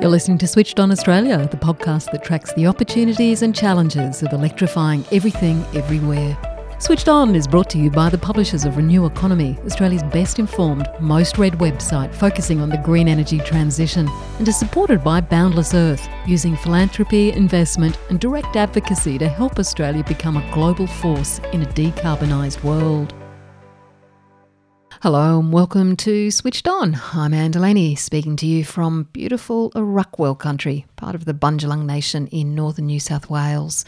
You're listening to Switched On Australia, the podcast that tracks the opportunities and challenges of electrifying everything everywhere. Switched On is brought to you by the publishers of Renew Economy, Australia's best informed, most read website focusing on the green energy transition, and is supported by Boundless Earth, using philanthropy, investment, and direct advocacy to help Australia become a global force in a decarbonised world. Hello and welcome to Switched On. I'm Anne Delaney, speaking to you from beautiful Arakwal country, part of the Bundjalung Nation in northern New South Wales.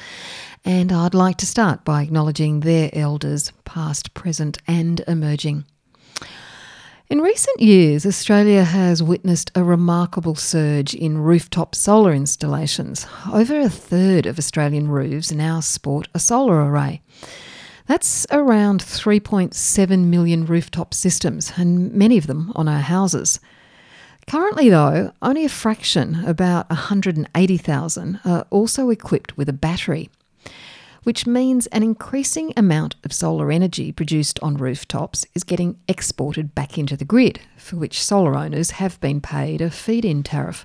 And I'd like to start by acknowledging their elders, past, present, and emerging. In recent years, Australia has witnessed a remarkable surge in rooftop solar installations. Over a third of Australian roofs now sport a solar array. That's around 3.7 million rooftop systems, and many of them on our houses. Currently, though, only a fraction, about 180,000, are also equipped with a battery, which means an increasing amount of solar energy produced on rooftops is getting exported back into the grid, for which solar owners have been paid a feed in tariff.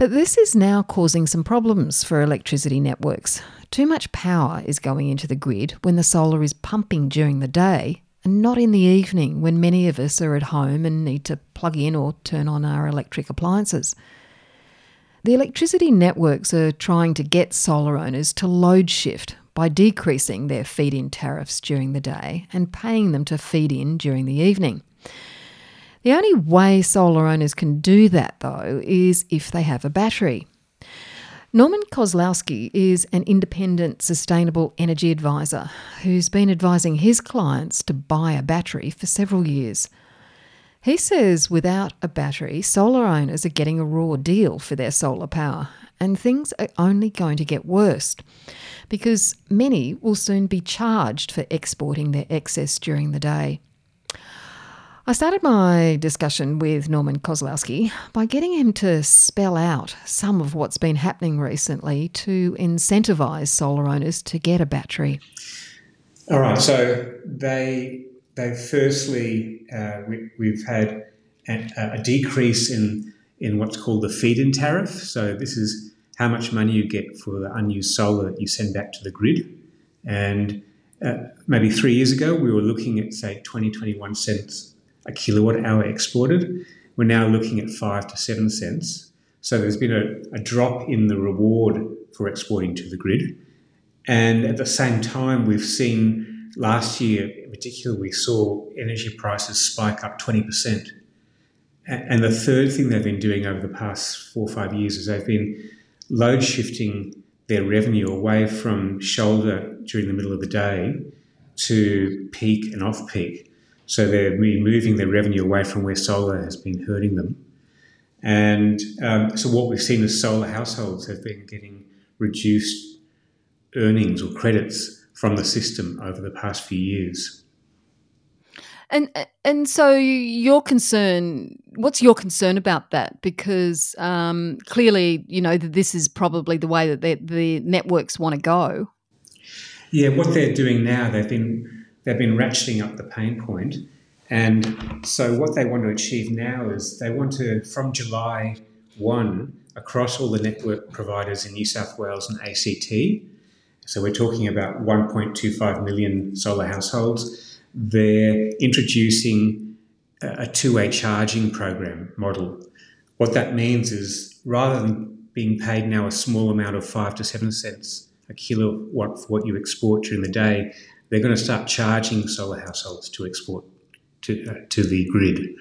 But this is now causing some problems for electricity networks. Too much power is going into the grid when the solar is pumping during the day and not in the evening when many of us are at home and need to plug in or turn on our electric appliances. The electricity networks are trying to get solar owners to load shift by decreasing their feed in tariffs during the day and paying them to feed in during the evening. The only way solar owners can do that, though, is if they have a battery. Norman Koslowski is an independent sustainable energy advisor who's been advising his clients to buy a battery for several years. He says without a battery, solar owners are getting a raw deal for their solar power, and things are only going to get worse because many will soon be charged for exporting their excess during the day. I started my discussion with Norman Koslowski by getting him to spell out some of what's been happening recently to incentivise solar owners to get a battery. All right, so they they firstly uh, we, have had a, a, decrease in in what's called the feed-in tariff. So this is how much money you get for the unused solar that you send back to the grid, and uh, maybe three years ago we were looking at say 20, 21 cents a kilowatt hour exported. We're now looking at five to seven cents. So there's been a, a drop in the reward for exporting to the grid. And at the same time, we've seen last year in particular, we saw energy prices spike up 20%. And the third thing they've been doing over the past four or five years is they've been load shifting their revenue away from shoulder during the middle of the day to peak and off peak. So they're moving their revenue away from where solar has been hurting them. And um, so what we've seen is solar households have been getting reduced earnings or credits from the system over the past few years. And and so your concern, what's your concern about that? Because um, clearly, you know this is probably the way that the networks want to go. Yeah, what they're doing now, they've been they've been ratcheting up the pain point. And so, what they want to achieve now is they want to, from July 1, across all the network providers in New South Wales and ACT, so we're talking about 1.25 million solar households, they're introducing a two way charging program model. What that means is rather than being paid now a small amount of five to seven cents a kilowatt for what you export during the day, they're going to start charging solar households to export to, uh, to the grid.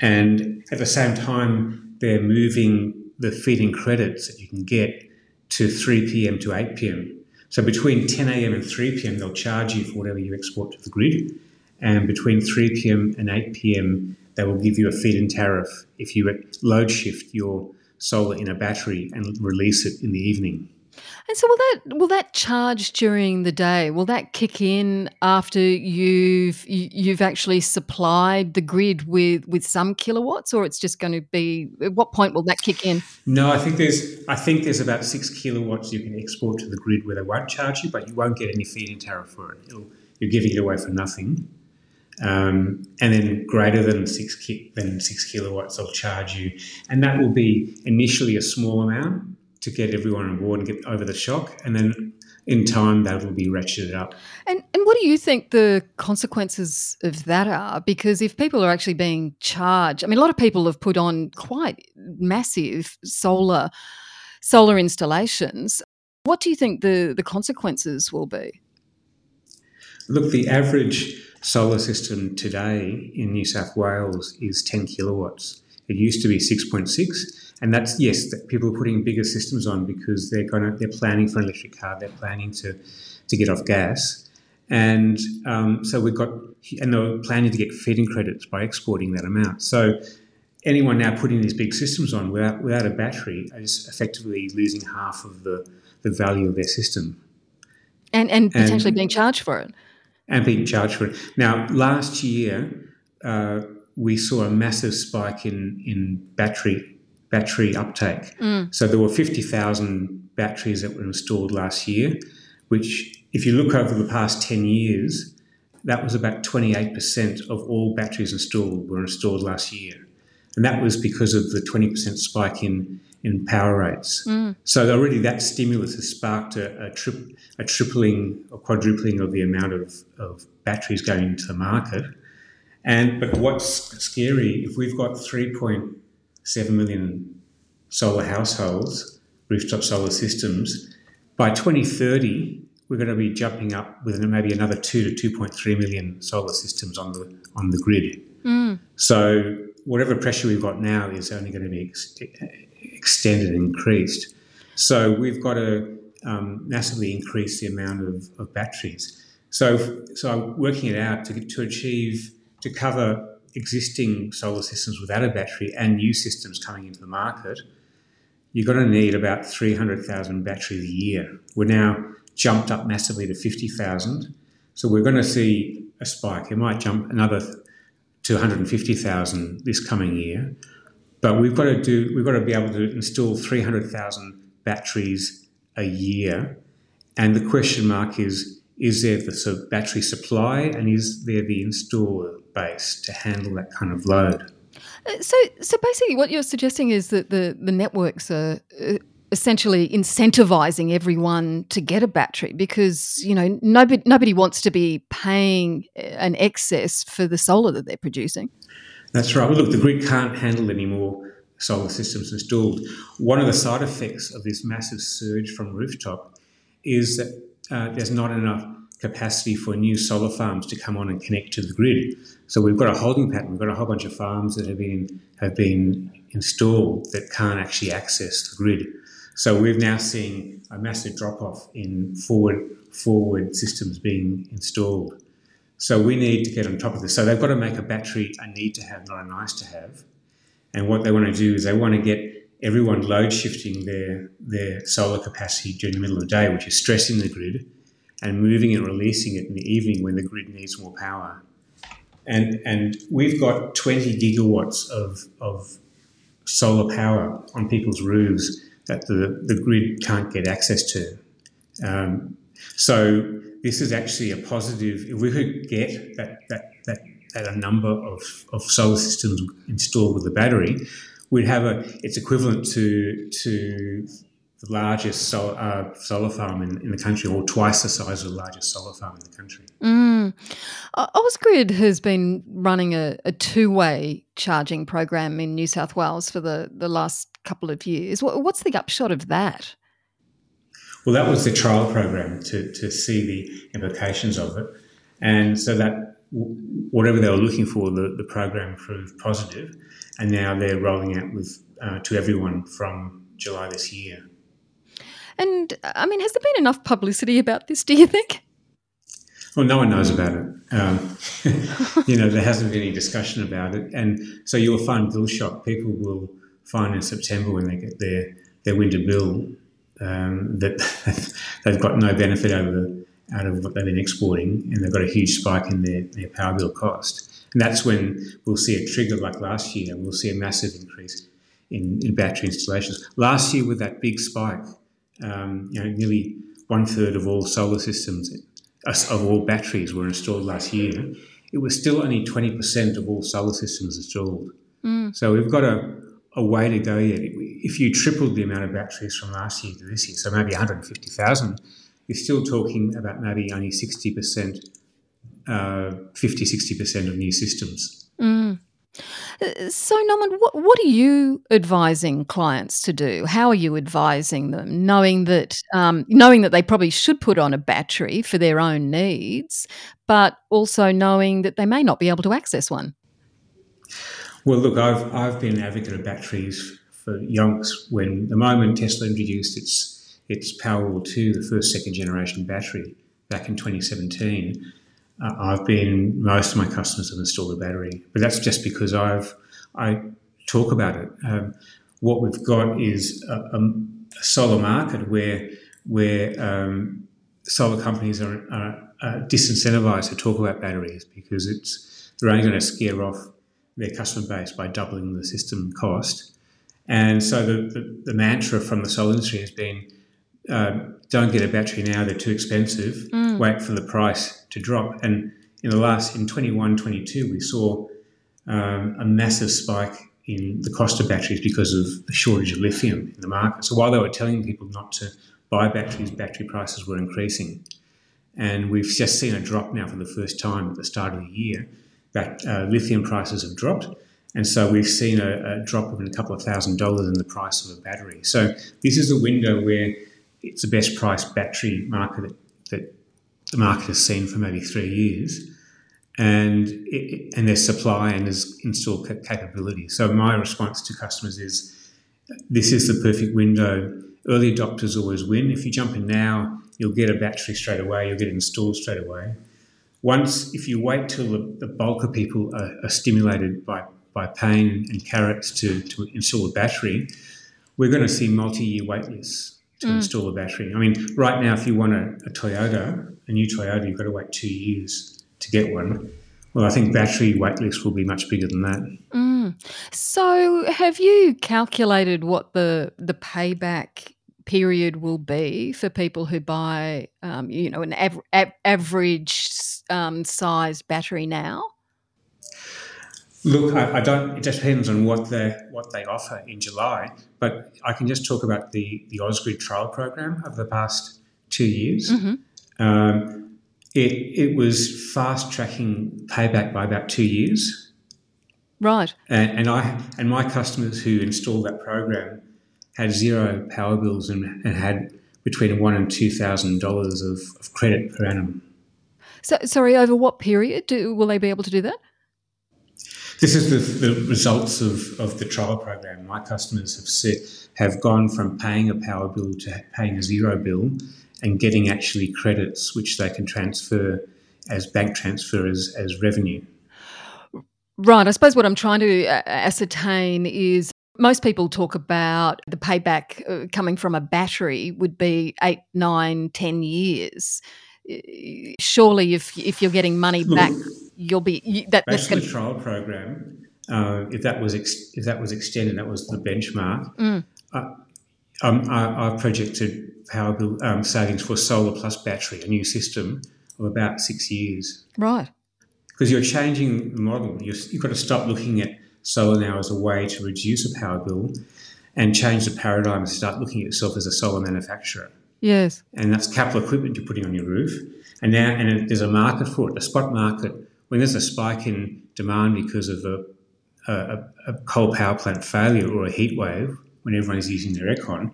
And at the same time, they're moving the feed-in credits that you can get to 3 p.m. to 8 p.m. So between 10 a.m. and 3 p.m., they'll charge you for whatever you export to the grid. And between 3 p.m. and 8 p.m., they will give you a feed-in tariff if you load shift your solar in a battery and release it in the evening. And so will that will that charge during the day? Will that kick in after you've you've actually supplied the grid with with some kilowatts, or it's just going to be at what point will that kick in? No, I think there's I think there's about six kilowatts you can export to the grid where they won't charge you, but you won't get any feed-in tariff for it. It'll, you're giving it away for nothing. Um, and then greater than six ki- than six kilowatts, they'll charge you, and that will be initially a small amount to get everyone on board and get over the shock, and then in time that will be ratcheted up. And and what do you think the consequences of that are? Because if people are actually being charged, I mean, a lot of people have put on quite massive solar solar installations. What do you think the the consequences will be? Look, the average solar system today in New South Wales is 10 kilowatts. It used to be 6.6, and that's yes, that people are putting bigger systems on because they're going to they're planning for an electric car, they're planning to to get off gas, and um, so we've got and they're planning to get feed-in credits by exporting that amount. So anyone now putting these big systems on without without a battery is effectively losing half of the the value of their system. And and potentially and, being charged for it and being charged for it. Now, last year uh, we saw a massive spike in in battery battery uptake. Mm. So there were fifty thousand batteries that were installed last year, which, if you look over the past ten years, that was about twenty eight percent of all batteries installed were installed last year, and that was because of the twenty percent spike in in power rates. Mm. So already that stimulus has sparked a, a, tri- a, tripling or quadrupling of the amount of, of batteries going into the market. And but what's scary if we've got 3.7 million solar households, rooftop solar systems, by 2030 we're going to be jumping up with maybe another two to 2.3 million solar systems on the on the grid. Mm. So whatever pressure we've got now is only going to be ex- extended and increased. So we've got to um, massively increase the amount of, of batteries. So, so I'm working it out to, to achieve, to cover existing solar systems without a battery and new systems coming into the market, you're going to need about 300,000 batteries a year. We're now jumped up massively to 50,000. So we're going to see a spike. It might jump another to 150,000 this coming year. But we've got to do we've got to be able to install 300,000 batteries a year. And the question mark is is there the battery supply and is there the installer base to handle that kind of load? Uh, so, so basically, what you're suggesting is that the, the networks are uh, essentially incentivizing everyone to get a battery because you know nobody nobody wants to be paying an excess for the solar that they're producing. That's right. Well, look, the grid can't handle any more solar systems installed. One of the side effects of this massive surge from rooftop is that uh, there's not enough capacity for new solar farms to come on and connect to the grid. So we've got a holding pattern. We've got a whole bunch of farms that have been have been installed that can't actually access the grid. So we've now seen a massive drop off in forward forward systems being installed. So we need to get on top of this. So they've got to make a battery a need to have, not a nice to have. And what they want to do is they want to get everyone load shifting their, their solar capacity during the middle of the day, which is stressing the grid, and moving and releasing it in the evening when the grid needs more power. And, and we've got 20 gigawatts of, of solar power on people's roofs that the, the grid can't get access to. Um, so this is actually a positive. If we could get that, that, that, that a number of, of solar systems installed with the battery, we'd have a, it's equivalent to, to the largest solar, uh, solar farm in, in, the country, or twice the size of the largest solar farm in the country. Mm. Ausgrid has been running a, a two way charging program in New South Wales for the, the last couple of years. What's the upshot of that? Well, that was the trial program to, to see the implications of it. And so that whatever they were looking for, the, the program proved positive, and now they're rolling out with uh, to everyone from July this year. And I mean, has there been enough publicity about this? Do you think? Well, no one knows about it. Um, you know, there hasn't been any discussion about it, and so you'll find bill shock. People will find in September when they get their their winter bill um, that they've got no benefit out of, the, out of what they've been exporting, and they've got a huge spike in their, their power bill cost. And that's when we'll see a trigger like last year, we'll see a massive increase in, in battery installations. Last year, with that big spike, um, you know, nearly one third of all solar systems, of all batteries, were installed last year. it was still only 20% of all solar systems installed. Mm. So we've got a, a way to go yet. If you tripled the amount of batteries from last year to this year, so maybe 150,000, you're still talking about maybe only 60%, uh, 50, 60% of new systems. Mm. Uh, so, Norman, what, what are you advising clients to do? How are you advising them, knowing that um, knowing that they probably should put on a battery for their own needs, but also knowing that they may not be able to access one? Well, look, I've I've been an advocate of batteries for yonks when the moment Tesla introduced its its Powerwall 2, the first second generation battery, back in 2017 I've been most of my customers have installed a battery, but that's just because I've I talk about it. Um, what we've got is a, a, solar market where where um, solar companies are, are, are, disincentivized to talk about batteries because it's they're only going to scare off their customer base by doubling the system cost. And so the, the, the mantra from the solar industry has been uh, don't get a battery now, they're too expensive, mm. wait for the price to drop. And in the last, in 21, 22, we saw um, a massive spike in the cost of batteries because of the shortage of lithium in the market. So while they were telling people not to buy batteries, battery prices were increasing. And we've just seen a drop now for the first time at the start of the year that uh, lithium prices have dropped. And so we've seen a, a drop of a couple of thousand dollars in the price of a battery. So this is a window where it's the best price battery market that, that the market has seen for maybe three years. And it, and there's supply and there's install capability. So my response to customers is, this is the perfect window. Early adopters always win. If you jump in now, you'll get a battery straight away. You'll get it installed straight away. Once, if you wait till the, the bulk of people are, are, stimulated by, by pain and carrots to, to install a battery, we're going to see multi-year wait lists to mm. install a battery. I mean, right now, if you want a, a, Toyota, a new Toyota, you've got to wait two years to get one. Well, I think battery wait lists will be much bigger than that. Mm. So, have you calculated what the the payback period will be for people who buy, um, you know, an av- av- average um, size battery now? Look, I, I, don't. It just depends on what they what they offer in July. But I can just talk about the the Ausgrid trial program of the past two years. Mm-hmm. Um, it it was fast tracking payback by about two years. Right. And, and I and my customers who installed that program had zero power bills and, and had between one and two thousand dollars of, of credit per annum. So, sorry, over what period do, will they be able to do that? This is the, the results of, of the trial program. My customers have set, have gone from paying a power bill to paying a zero bill and getting actually credits which they can transfer as bank transfer as, as revenue. Right. I suppose what I'm trying to uh, ascertain is most people talk about the payback uh, coming from a battery would be eight, nine, ten years. Surely, if if you're getting money back you'll be you, that, that's the trial program. Uh, if that was ex- if that was extended, that was the benchmark. Mm. Uh, um, I, have projected power bill um, savings for solar plus battery, a new system of about six years. Right. Because you're changing the model. you have got to stop looking at solar now as a way to reduce a power bill and change the paradigm and start looking at yourself as a solar manufacturer. Yes. And that's capital equipment you're putting on your roof. And now, and there's a market for it, a spot market when there's a spike in demand because of a, a, a coal power plant failure or a heat wave, when everyone's using their aircon,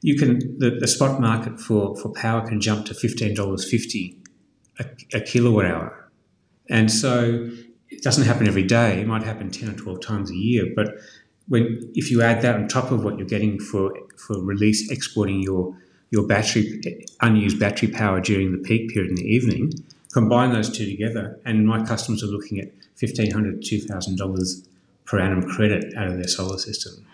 you can the, the spot market for, for power can jump to fifteen dollars fifty a, a kilowatt hour, and so it doesn't happen every day. It might happen ten or twelve times a year, but when if you add that on top of what you're getting for for release exporting your your battery unused battery power during the peak period in the evening, Combine those two together, and my customers are looking at 1,500 to $2,000 per annum credit out of their solar system.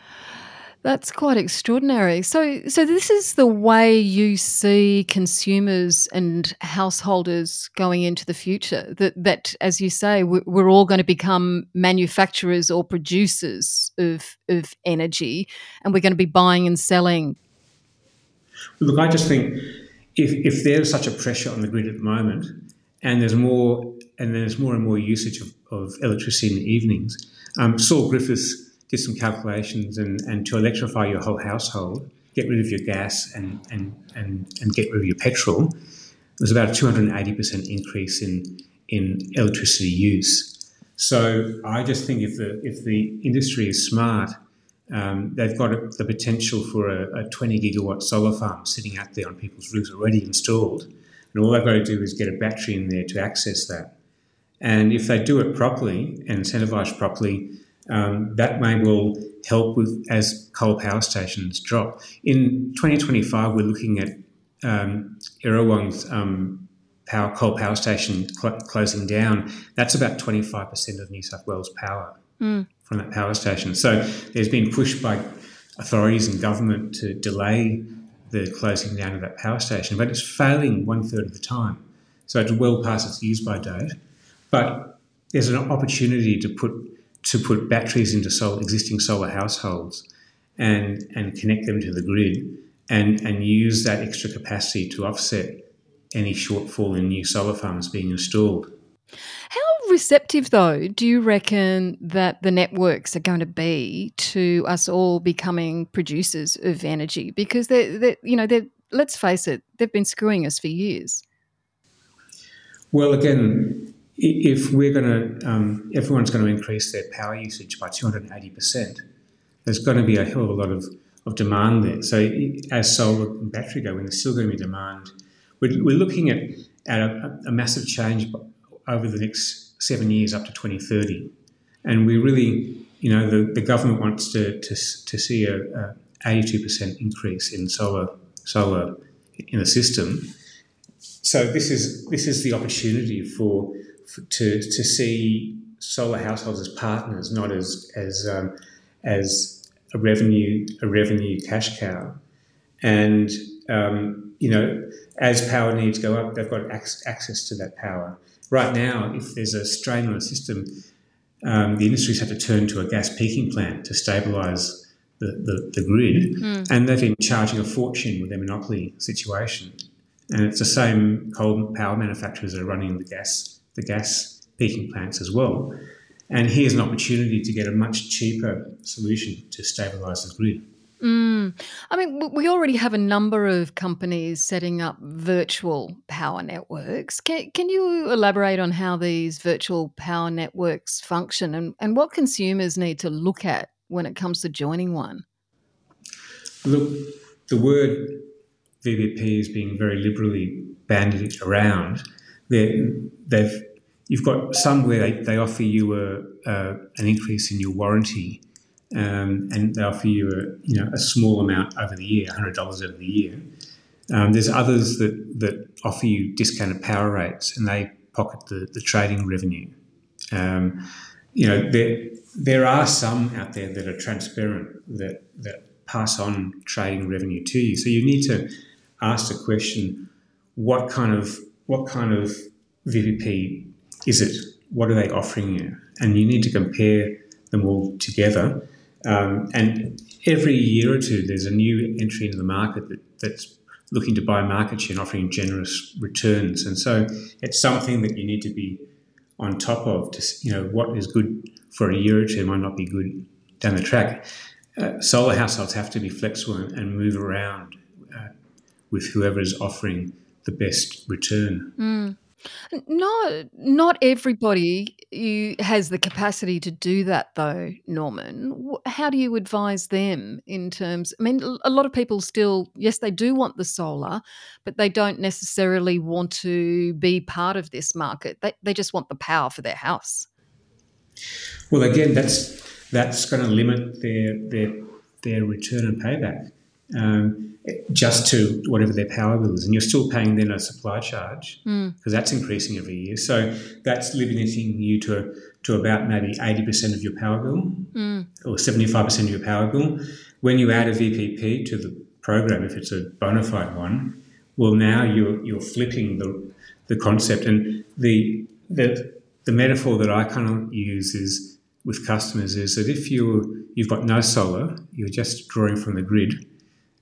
That's quite extraordinary. So, so this is the way you see consumers and householders going into the future. That, that as you say, we're all going to become manufacturers or producers of of energy, and we're going to be buying and selling. Look, I just think if if there's such a pressure on the grid at the moment, and there's more and there's more and more usage of, of electricity in the evenings. Um, Saul Griffiths did some calculations, and, and to electrify your whole household, get rid of your gas and, and, and, and get rid of your petrol, there's about a 280% increase in, in electricity use. So I just think if the, if the industry is smart, um, they've got a, the potential for a, a 20 gigawatt solar farm sitting out there on people's roofs already installed. And all they've got to do is get a battery in there to access that. And if they do it properly and incentivised properly, um, that may well help with as coal power stations drop. In 2025, we're looking at um, Eraring's um, power coal power station cl- closing down. That's about 25% of New South Wales power mm. from that power station. So there's been push by authorities and government to delay the closing down of that power station, but it's failing one third of the time. So it's well past its use by date. But there's an opportunity to put to put batteries into solar, existing solar households and and connect them to the grid and and use that extra capacity to offset any shortfall in new solar farms being installed. How receptive, though, do you reckon that the networks are going to be to us all becoming producers of energy? Because they, they you know, they let's face it, they've been screwing us for years. Well, again, if we're going to, um, everyone's going to increase their power usage by 280%, there's going to be a hell of a lot of, of demand there. So as solar and battery go, there's still going to be demand, we're, we're looking at, at a, a, massive change over the next seven years up to 2030. And we really, you know, the, the government wants to, to, to see a, a 82% increase in solar solar in the system. So this is this is the opportunity for to to see solar households as partners, not as as um, as a revenue a revenue cash cow. And um, you know, as power needs go up, they've got access to that power. Right now, if there's a strain on the system, um, the industry's had to turn to a gas peaking plant to stabilise the, the, the, grid, mm. and they've been charging a fortune with their monopoly situation. And it's the same coal power manufacturers that are running the gas the gas peaking plants as well. And here's an opportunity to get a much cheaper solution to stabilise the grid. Mm. I mean, we already have a number of companies setting up virtual power networks. Can, can you elaborate on how these virtual power networks function and, and what consumers need to look at when it comes to joining one? Look, the word VPP is being very liberally bandied around. They're, they've you've got some where they, they offer you a, a, an increase in your warranty um, and they offer you a, you know, a small amount over the year, $100 over the year. Um, there's others that, that offer you discounted power rates and they pocket the, the trading revenue. Um, you know, there, there are some out there that are transparent that, that pass on trading revenue to you. So you need to ask the question, what kind of what kind of VPP is it? What are they offering you? And you need to compare them all together. Um, and every year or two, there's a new entry into the market that, that's looking to buy market share and offering generous returns. And so it's something that you need to be on top of. To you know what is good for a year or two might not be good down the track. Uh, solar households have to be flexible and, and move around uh, with whoever is offering the best return. Mm. No, not everybody eh, has the capacity to do that, though, Norman. How do you advise them in terms? I mean, a lot of people still, yes, they do want the solar, but they don't necessarily want to be part of this market. They, they just want the power for their house. Well, again, that's that's going to limit their their their return and payback um, just to whatever their power bill is, and you're still paying then a supply charge because mm. that's increasing every year. So that's limiting you to to about maybe eighty percent of your power bill mm. or seventy five percent of your power bill. When you add a VPP to the program, if it's a bona fide one, well now you're you're flipping the the concept and the the the metaphor that I kind of use is with customers is that if you you've got no solar, you're just drawing from the grid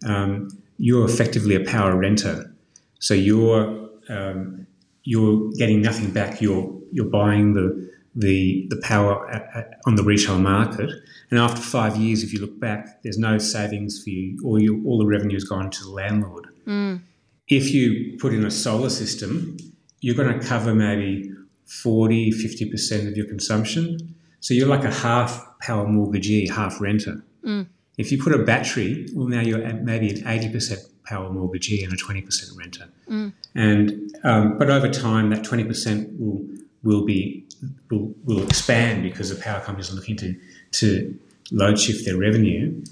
um, you're effectively a power renter. So you're um, you're getting nothing back. You're you're buying the the the power at, at, on the retail market, and after five years, if you look back, there's no savings for you. All you all the revenue has gone to the landlord. Mm. If you put in a solar system, you're going to cover maybe 40, 50% of your consumption. So you're like a half power mortgagee, half renter. Mm. If you put a battery, well, now you're at maybe an 80% power mortgagee and a 20% renter. Mm. And um, but over time, that 20% will will be will, will expand because the power companies are looking to to load shift their revenue.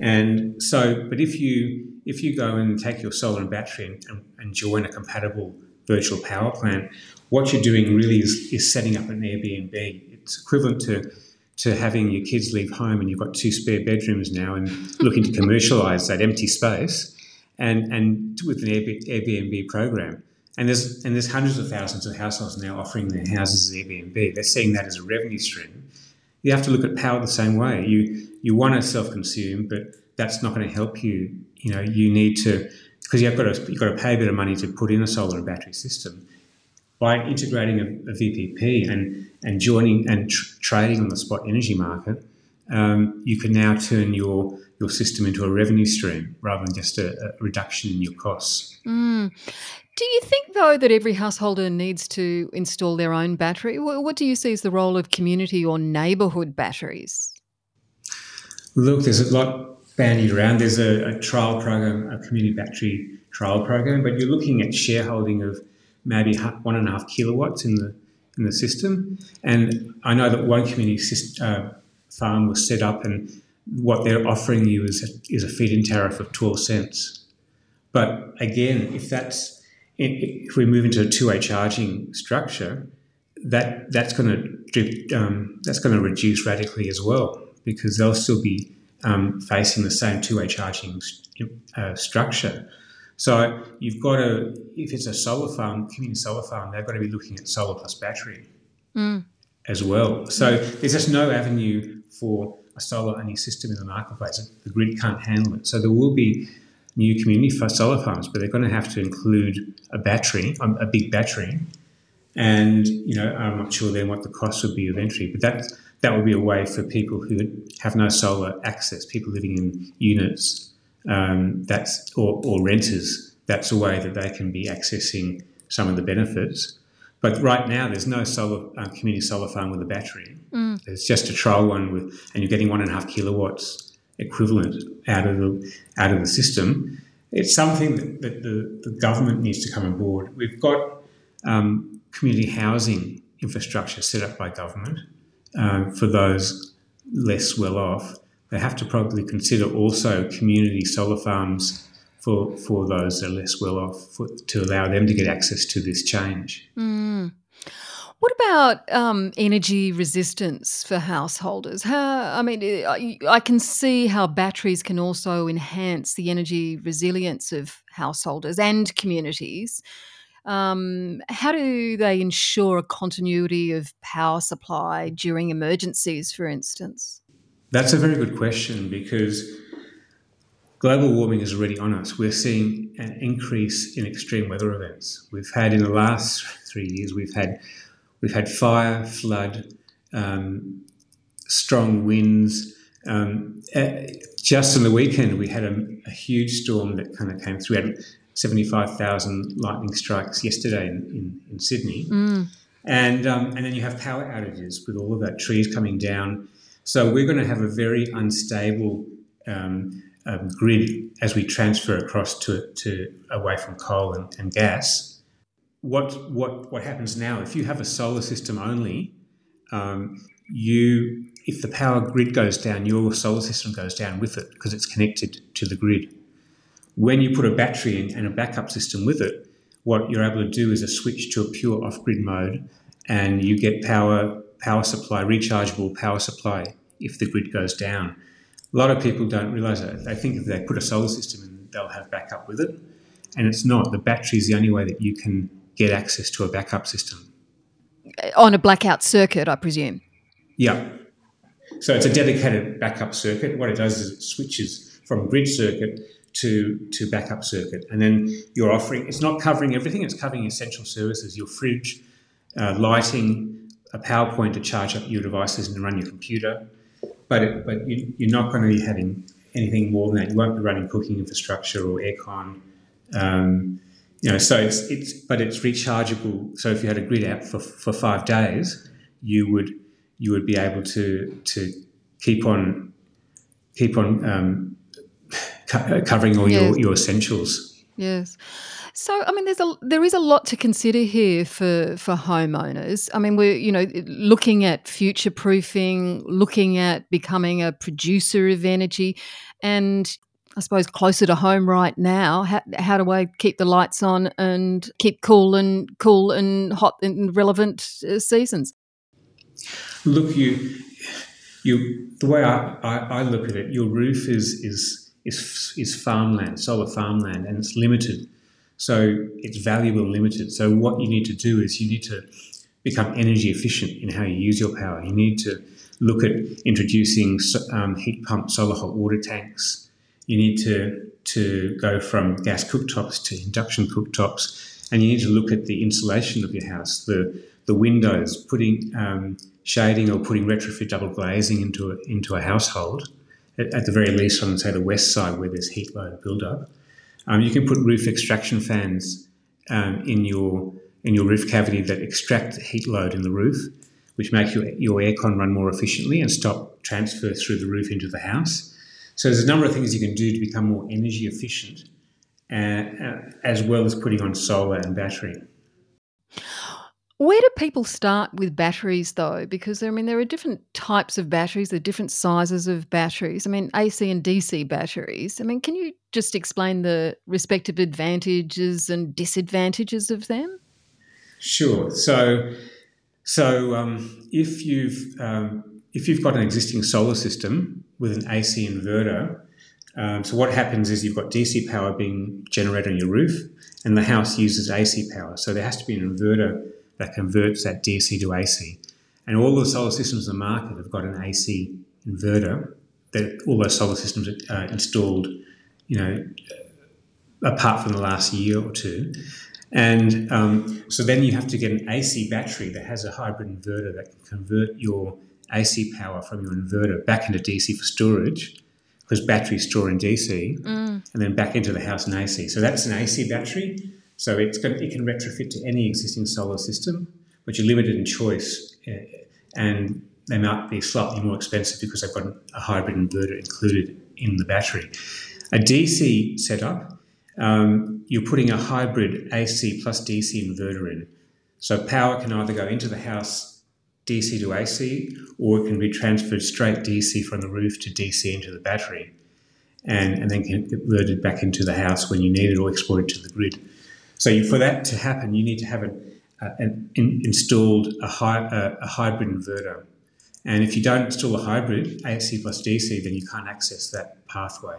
And so, but if you if you go and take your solar and battery and, and, and join a compatible virtual power plant, what you're doing really is, is setting up an Airbnb. It's equivalent to to having your kids leave home and you've got two spare bedrooms now and looking to commercialize that empty space and, and with an Airbnb program. And there's, and there's hundreds of thousands of households now offering their houses as Airbnb. They're seeing that as a revenue stream. You have to look at power the same way. You, you want to self consume, but that's not going to help you. You know, you need to, because you've got to, you've got to pay a bit of money to put in a solar and battery system by integrating a, a VPP and, and joining and tr- trading on the spot energy market, um, you can now turn your your system into a revenue stream rather than just a, a reduction in your costs. Mm. Do you think, though, that every householder needs to install their own battery? What do you see as the role of community or neighbourhood batteries? Look, there's a lot bandied around. There's a, a trial program, a community battery trial program, but you're looking at shareholding of maybe one and a half kilowatts in the in the system. And I know that one community uh, farm was set up, and what they're offering you is a, is a feed-in tariff of twelve cents. But again, if that's if we move into a two-way charging structure, that that's going to um, that's going to reduce radically as well because they'll still be um, facing the same two-way charging uh, structure. So you've got to, if it's a solar farm, community solar farm, they've got to be looking at solar plus battery mm. as well. So there's just no avenue for a solar only system in the marketplace. The grid can't handle it. So there will be new community solar farms, but they're going to have to include a battery, a big battery. And you know, I'm not sure then what the cost would be of entry, but that that would be a way for people who have no solar access, people living in units um, that's or, or renters. That's a way that they can be accessing some of the benefits. But right now, there's no solar uh, community solar farm with a battery. Mm. It's just a trial one with, and you're getting one and a half kilowatts equivalent out of the out of the system. It's something that, that the, the government needs to come on board. We've got um, community housing infrastructure set up by government um, for those less well off they have to probably consider also community solar farms for, for those that are less well off for, to allow them to get access to this change. Mm. What about um, energy resistance for householders? How, I mean, I, I can see how batteries can also enhance the energy resilience of householders and communities. Um, how do they ensure a continuity of power supply during emergencies, for instance? That's a very good question because global warming is already on us. We're seeing an increase in extreme weather events. We've had in the last three years, we've had we've had fire, flood, um, strong winds. Um, just on the weekend, we had a, a, huge storm that kind of came through. We had 75,000 lightning strikes yesterday in, in, in Sydney. Mm. And, um, and then you have power outages with all of that trees coming down so we're going to have a very unstable um, um, grid as we transfer across to, to away from coal and, and gas. What, what, what happens now, if you have a solar system only, um, you if the power grid goes down, your solar system goes down with it because it's connected to the grid. When you put a battery in and a backup system with it, what you're able to do is a switch to a pure off-grid mode, and you get power power supply, rechargeable power supply if the grid goes down. A lot of people don't realise that. They think if they put a solar system in, they'll have backup with it. And it's not. The battery is the only way that you can get access to a backup system. On a blackout circuit, I presume. Yeah. So it's a dedicated backup circuit. What it does is it switches from grid circuit to, to backup circuit. And then you're offering, it's not covering everything, it's covering essential services, your fridge, uh, lighting, a PowerPoint to charge up your devices and run your computer, but it, but you, you're not going to be having anything more than that. You won't be running cooking infrastructure or aircon. Um, you know, so it's it's but it's rechargeable. So if you had a grid out for, for five days, you would you would be able to to keep on keep on um, co- covering all Yes. your, your essentials. Yes. So, I mean, there's a there is a lot to consider here for for homeowners. I mean, we're you know looking at future proofing, looking at becoming a producer of energy, and I suppose closer to home right now. How, how do I keep the lights on and keep cool and cool and hot in relevant uh, seasons? Look, you you the way I, I, I look at it, your roof is is is is farmland, solar farmland, and it's limited. So it's valuable limited. So what you need to do is you need to become energy efficient in how you use your power. You need to look at introducing um, heat pump solar hot water tanks. You need to to go from gas cooktops to induction cooktops, and you need to look at the insulation of your house, the the windows, putting um, shading or putting retrofit double glazing into a, into a household. At, at the very least, on say the west side where there's heat load buildup, um, you can put roof extraction fans um, in your in your roof cavity that extract the heat load in the roof, which make your your aircon run more efficiently and stop transfer through the roof into the house. So there's a number of things you can do to become more energy efficient, uh, uh, as well as putting on solar and battery. Where do people start with batteries though? Because I mean, there are different types of batteries, there are different sizes of batteries. I mean, AC and DC batteries. I mean, can you just explain the respective advantages and disadvantages of them? Sure. So, so um, if you've um, if you've got an existing solar system with an AC inverter, um, so what happens is you've got DC power being generated on your roof, and the house uses AC power. So there has to be an inverter that converts that DC to AC. And all the solar systems in the market have got an AC inverter that all those solar systems are uh, installed, you know, apart from the last year or two. And um, so then you have to get an AC battery that has a hybrid inverter that can convert your AC power from your inverter back into DC for storage, because batteries store in DC, and then back into the house in AC. So that's an AC battery. So it can retrofit to any existing solar system, but you're limited in choice, uh, and they might be slightly more expensive because they've got a hybrid inverter included in the battery. A DC setup, um, you're putting a hybrid AC plus DC inverter in. So power can either go into the house DC to AC, or it can be transferred straight DC from the roof to DC into the battery, and, and then converted back into the house when you need it or exported to the grid. So you, for that to happen, you need to have an, uh, an in, installed a, hy, uh, a hybrid inverter. And if you don't install a hybrid, AC plus DC, then you can't access that pathway.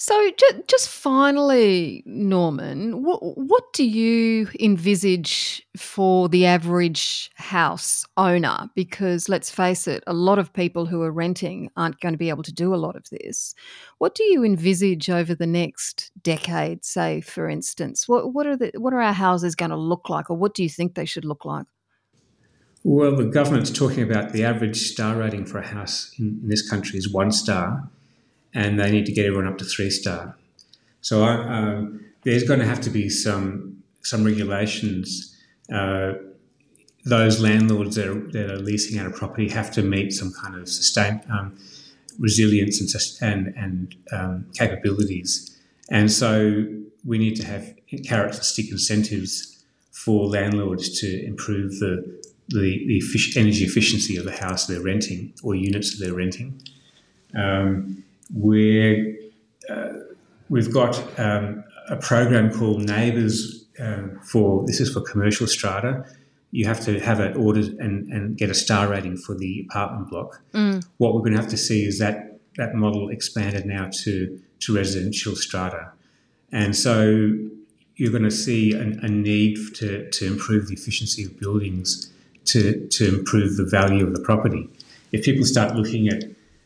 So, ju- just finally, Norman, what, what do you envisage for the average house owner? Because let's face it, a lot of people who are renting aren't going to be able to do a lot of this. What do you envisage over the next decade, say, for instance? What, what, are, the, what are our houses going to look like, or what do you think they should look like? Well, the government's talking about the average star rating for a house in, in this country is one star, and they need to get everyone up to three star. So um, there's going to have to be some some regulations. Uh, those landlords that are, that are leasing out a property have to meet some kind of sustain um, resilience and and, and um, capabilities, and so we need to have carrots and stick incentives for landlords to improve the the, the energy efficiency of the house they're renting or units they're renting. Um, we're, uh, we've got um, a program called NABERS um, for this is for commercial strata. You have to have it ordered and, and get a star rating for the apartment block. What we're going to have to see is that that model expanded now to, to residential strata. And so you're going to see a, a need to, to improve the efficiency of buildings to, to improve the value of the property. If people start looking at,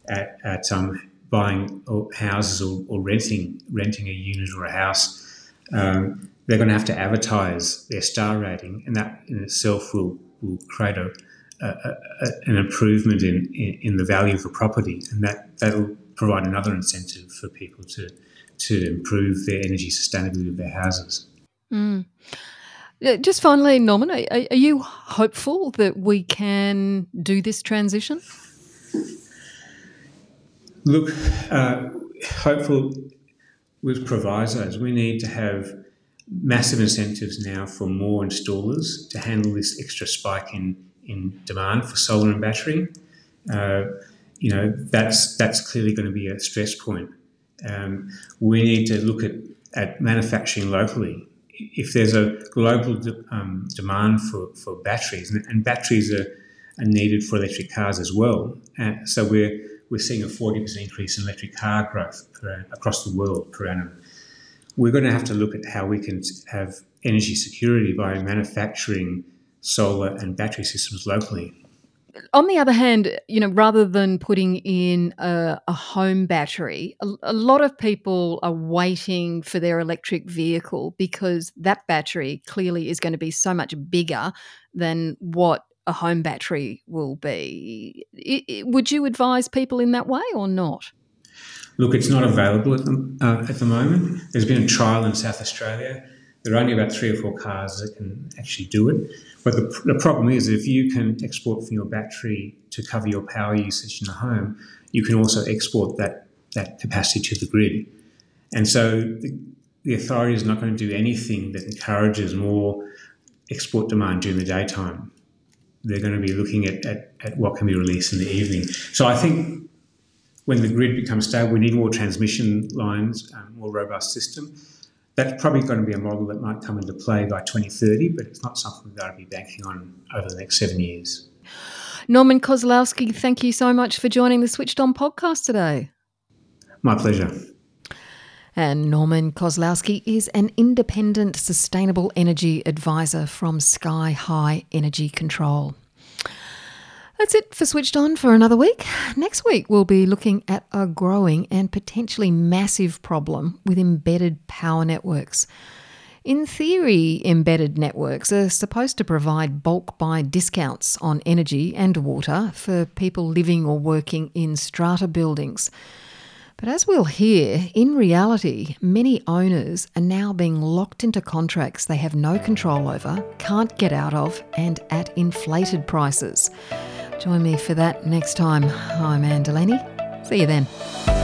at, at um, buying houses or, or renting renting a unit or a house, um, they're going to have to advertise their star rating, and that in itself will, will create a, a, a, an improvement in, in, in, the value of a property, and that, that'll provide another incentive for people to, to improve their energy sustainability of their houses. Mm. Just finally, Norman, are, are you hopeful that we can do this transition? Look, uh, hopeful with provisos. We need to have massive incentives now for more installers to handle this extra spike in, in demand for solar and battery. Uh, you know, that's, that's clearly going to be a stress point. Um, we need to look at, at manufacturing locally. If there's a global de- um, demand for, for batteries, and, and batteries are, are, needed for electric cars as well, uh, so we're, we're seeing a 40% increase in electric car growth per, across the world per annum we're going to have to look at how we can have energy security by manufacturing solar and battery systems locally. On the other hand, you know, rather than putting in a, a home battery, a, a, lot of people are waiting for their electric vehicle because that battery clearly is going to be so much bigger than what a home battery will be. It, it, would you advise people in that way or not? Look, it's not available at the, uh, at the moment. There's been a trial in South Australia. There are only about three or four cars that can actually do it. But the, the problem is, if you can export from your battery to cover your power usage in the home, you can also export that, that capacity to the grid. And so the, the authority is not going to do anything that encourages more export demand during the daytime. They're going to be looking at, at, at what can be released in the evening. So I think when the grid becomes stable, we need more transmission lines, um, more robust system. That's probably going to be a model that might come into play by 2030, but it's not something that I'd be banking on over the next seven years. Norman Koslowski, thank you so much for joining the Switched On podcast today. My pleasure. And Norman Koslowski is an independent sustainable energy advisor from Sky High Energy Control. That's it for Switched On for another week. Next week, we'll be looking at a growing and potentially massive problem with embedded power networks. In theory, embedded networks are supposed to provide bulk buy discounts on energy and water for people living or working in strata buildings. But as we'll hear, in reality, many owners are now being locked into contracts they have no control over, can't get out of, and at inflated prices. Join me for that next time. I'm Anne Delaney. See you then.